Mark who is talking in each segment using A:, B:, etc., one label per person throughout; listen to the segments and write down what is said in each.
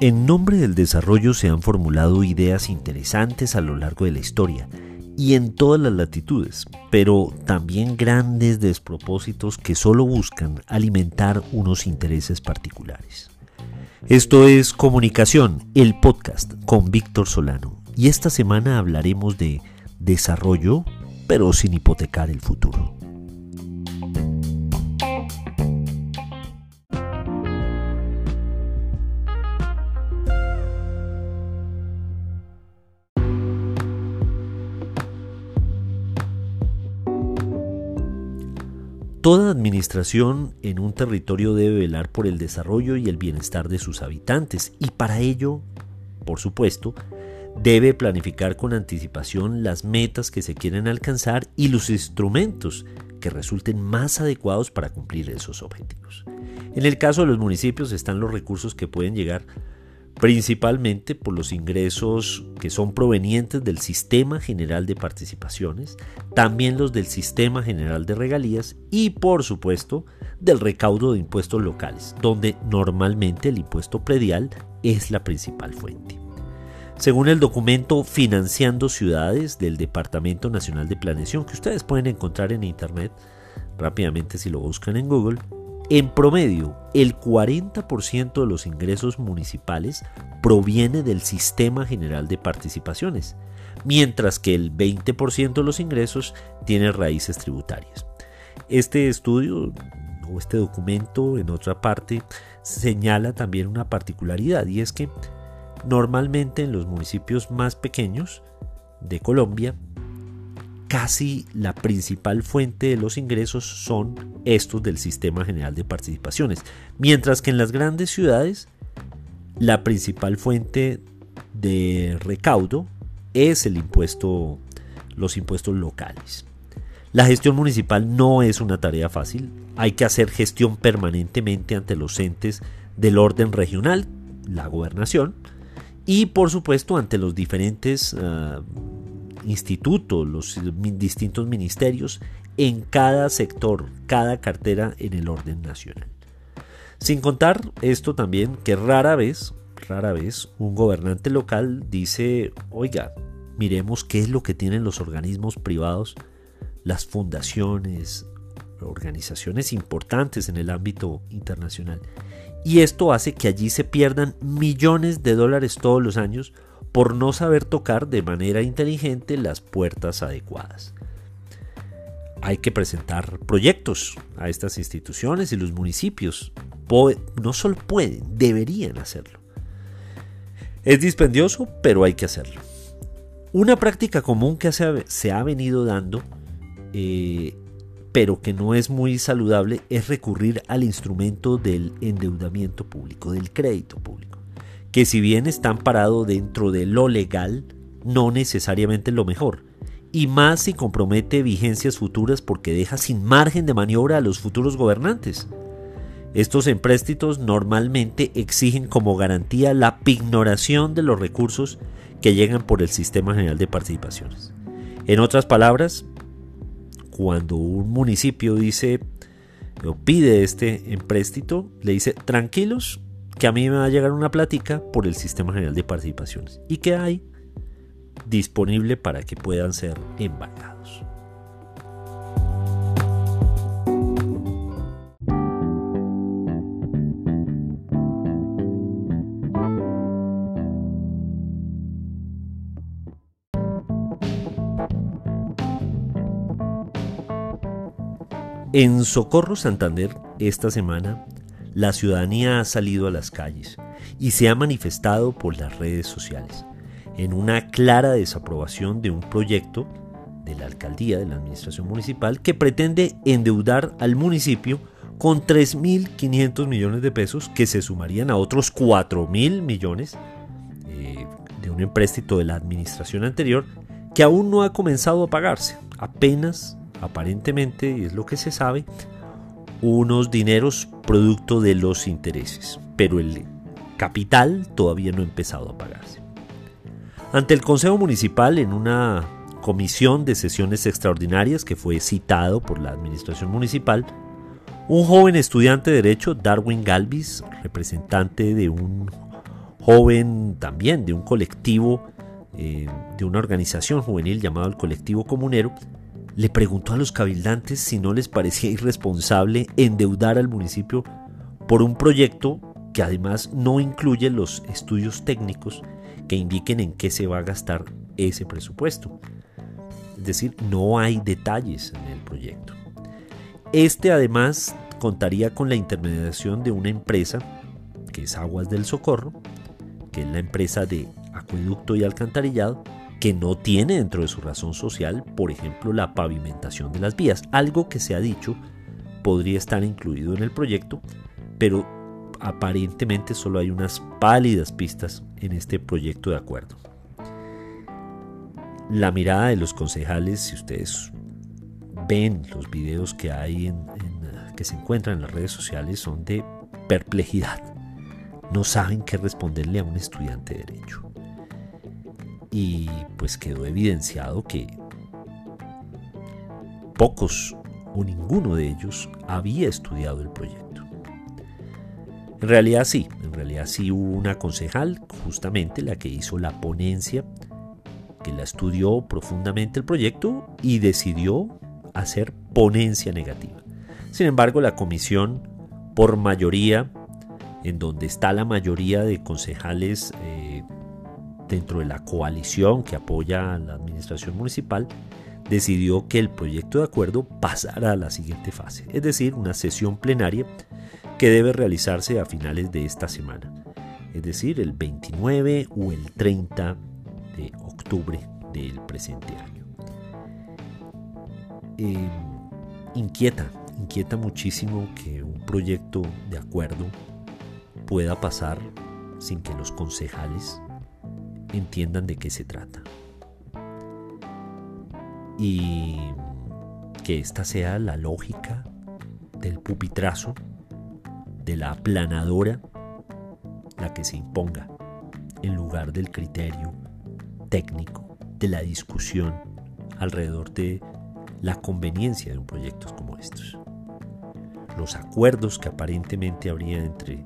A: En nombre del desarrollo se han formulado ideas interesantes a lo largo de la historia y en todas las latitudes, pero también grandes despropósitos que solo buscan alimentar unos intereses particulares. Esto es Comunicación, el podcast con Víctor Solano, y esta semana hablaremos de desarrollo, pero sin hipotecar el futuro. Toda administración en un territorio debe velar por el desarrollo y el bienestar de sus habitantes y para ello, por supuesto, debe planificar con anticipación las metas que se quieren alcanzar y los instrumentos que resulten más adecuados para cumplir esos objetivos. En el caso de los municipios están los recursos que pueden llegar principalmente por los ingresos que son provenientes del Sistema General de Participaciones, también los del Sistema General de Regalías y por supuesto del recaudo de impuestos locales, donde normalmente el impuesto predial es la principal fuente. Según el documento Financiando Ciudades del Departamento Nacional de Planeación, que ustedes pueden encontrar en Internet rápidamente si lo buscan en Google, en promedio, el 40% de los ingresos municipales proviene del Sistema General de Participaciones, mientras que el 20% de los ingresos tiene raíces tributarias. Este estudio o este documento, en otra parte, señala también una particularidad y es que normalmente en los municipios más pequeños de Colombia casi la principal fuente de los ingresos son estos del Sistema General de Participaciones, mientras que en las grandes ciudades la principal fuente de recaudo es el impuesto, los impuestos locales. La gestión municipal no es una tarea fácil, hay que hacer gestión permanentemente ante los entes del orden regional, la gobernación, y por supuesto ante los diferentes ah, institutos, los distintos ministerios en cada sector, cada cartera en el orden nacional. Sin contar esto también que rara vez, rara vez, un gobernante local dice, oiga, miremos qué es lo que tienen los organismos privados, las fundaciones, organizaciones importantes en el ámbito internacional. Y esto hace que allí se pierdan millones de dólares todos los años por no saber tocar de manera inteligente las puertas adecuadas. Hay que presentar proyectos a estas instituciones y los municipios no solo pueden, deberían hacerlo. Es dispendioso, pero hay que hacerlo. Una práctica común que se ha venido dando, eh, pero que no es muy saludable, es recurrir al instrumento del endeudamiento público, del crédito público que si bien están parados dentro de lo legal, no necesariamente lo mejor, y más si compromete vigencias futuras porque deja sin margen de maniobra a los futuros gobernantes. Estos empréstitos normalmente exigen como garantía la pignoración de los recursos que llegan por el Sistema General de Participaciones. En otras palabras, cuando un municipio dice o pide este empréstito, le dice, tranquilos, que a mí me va a llegar una plática por el Sistema General de Participaciones y que hay disponible para que puedan ser embargados. En Socorro Santander, esta semana la ciudadanía ha salido a las calles y se ha manifestado por las redes sociales en una clara desaprobación de un proyecto de la alcaldía, de la administración municipal, que pretende endeudar al municipio con 3.500 millones de pesos que se sumarían a otros 4.000 millones eh, de un empréstito de la administración anterior que aún no ha comenzado a pagarse. Apenas, aparentemente, y es lo que se sabe, unos dineros producto de los intereses, pero el capital todavía no ha empezado a pagarse. Ante el Consejo Municipal, en una comisión de sesiones extraordinarias que fue citado por la Administración Municipal, Un joven estudiante de Derecho, Darwin Galvis, representante de un joven también, de un colectivo, eh, de una organización juvenil llamado el Colectivo Comunero, le preguntó a los cabildantes si no les parecía irresponsable endeudar al municipio por un proyecto que además no incluye los estudios técnicos que indiquen en qué se va a gastar ese presupuesto. Es decir, no hay detalles en el proyecto. Este además contaría con la intermediación de una empresa, que es Aguas del Socorro, que es la empresa de acueducto y alcantarillado, que no tiene dentro de su razón social, por ejemplo, la pavimentación de las vías, algo que se ha dicho podría estar incluido en el proyecto, pero aparentemente solo hay unas pálidas pistas en este proyecto de acuerdo. La mirada de los concejales, si ustedes ven los videos que hay en, que se encuentran en las redes sociales, son de perplejidad. No saben qué responderle a un estudiante de derecho. Y pues quedó evidenciado que pocos o ninguno de ellos había estudiado el proyecto. En realidad sí, en realidad sí hubo una concejal, justamente la que hizo la ponencia, que la estudió profundamente el proyecto y decidió hacer ponencia negativa. Sin embargo, la comisión, por mayoría, en donde está la mayoría de concejales eh, dentro de la coalición que apoya a la administración municipal, decidió que el proyecto de acuerdo pasara a la siguiente fase, es decir, una sesión plenaria que debe realizarse a finales de esta semana, es decir, el 29 o el 30 de octubre del presente año. Eh, inquieta, inquieta muchísimo que un proyecto de acuerdo pueda pasar sin que los concejales entiendan de qué se trata. Y que esta sea la lógica del pupitrazo de la aplanadora la que se imponga en lugar del criterio técnico, de la discusión alrededor de la conveniencia de un proyecto como estos. Los acuerdos que aparentemente habría entre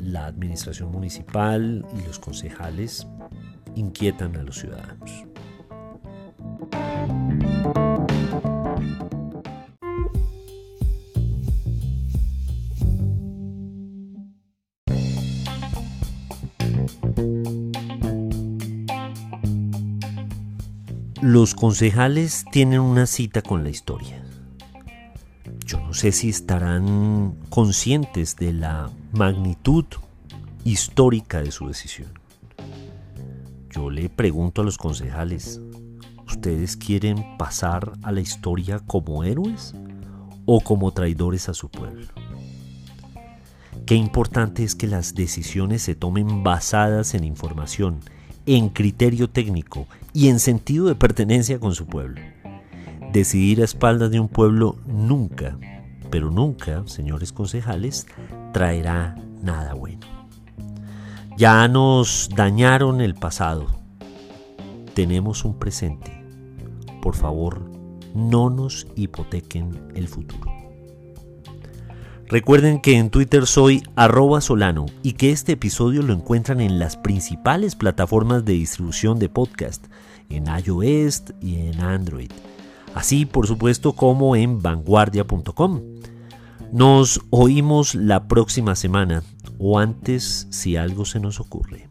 A: la administración municipal y los concejales inquietan a los ciudadanos. Los concejales tienen una cita con la historia. Sé si estarán conscientes de la magnitud histórica de su decisión. Yo le pregunto a los concejales, ¿ustedes quieren pasar a la historia como héroes o como traidores a su pueblo? Qué importante es que las decisiones se tomen basadas en información, en criterio técnico y en sentido de pertenencia con su pueblo. Decidir a espaldas de un pueblo nunca, pero nunca, señores concejales, traerá nada bueno. Ya nos dañaron el pasado. Tenemos un presente. Por favor, no nos hipotequen el futuro. Recuerden que en Twitter soy arroba solano y que este episodio lo encuentran en las principales plataformas de distribución de podcast, en iOS y en Android, así por supuesto como en vanguardia.com. Nos oímos la próxima semana o antes si algo se nos ocurre.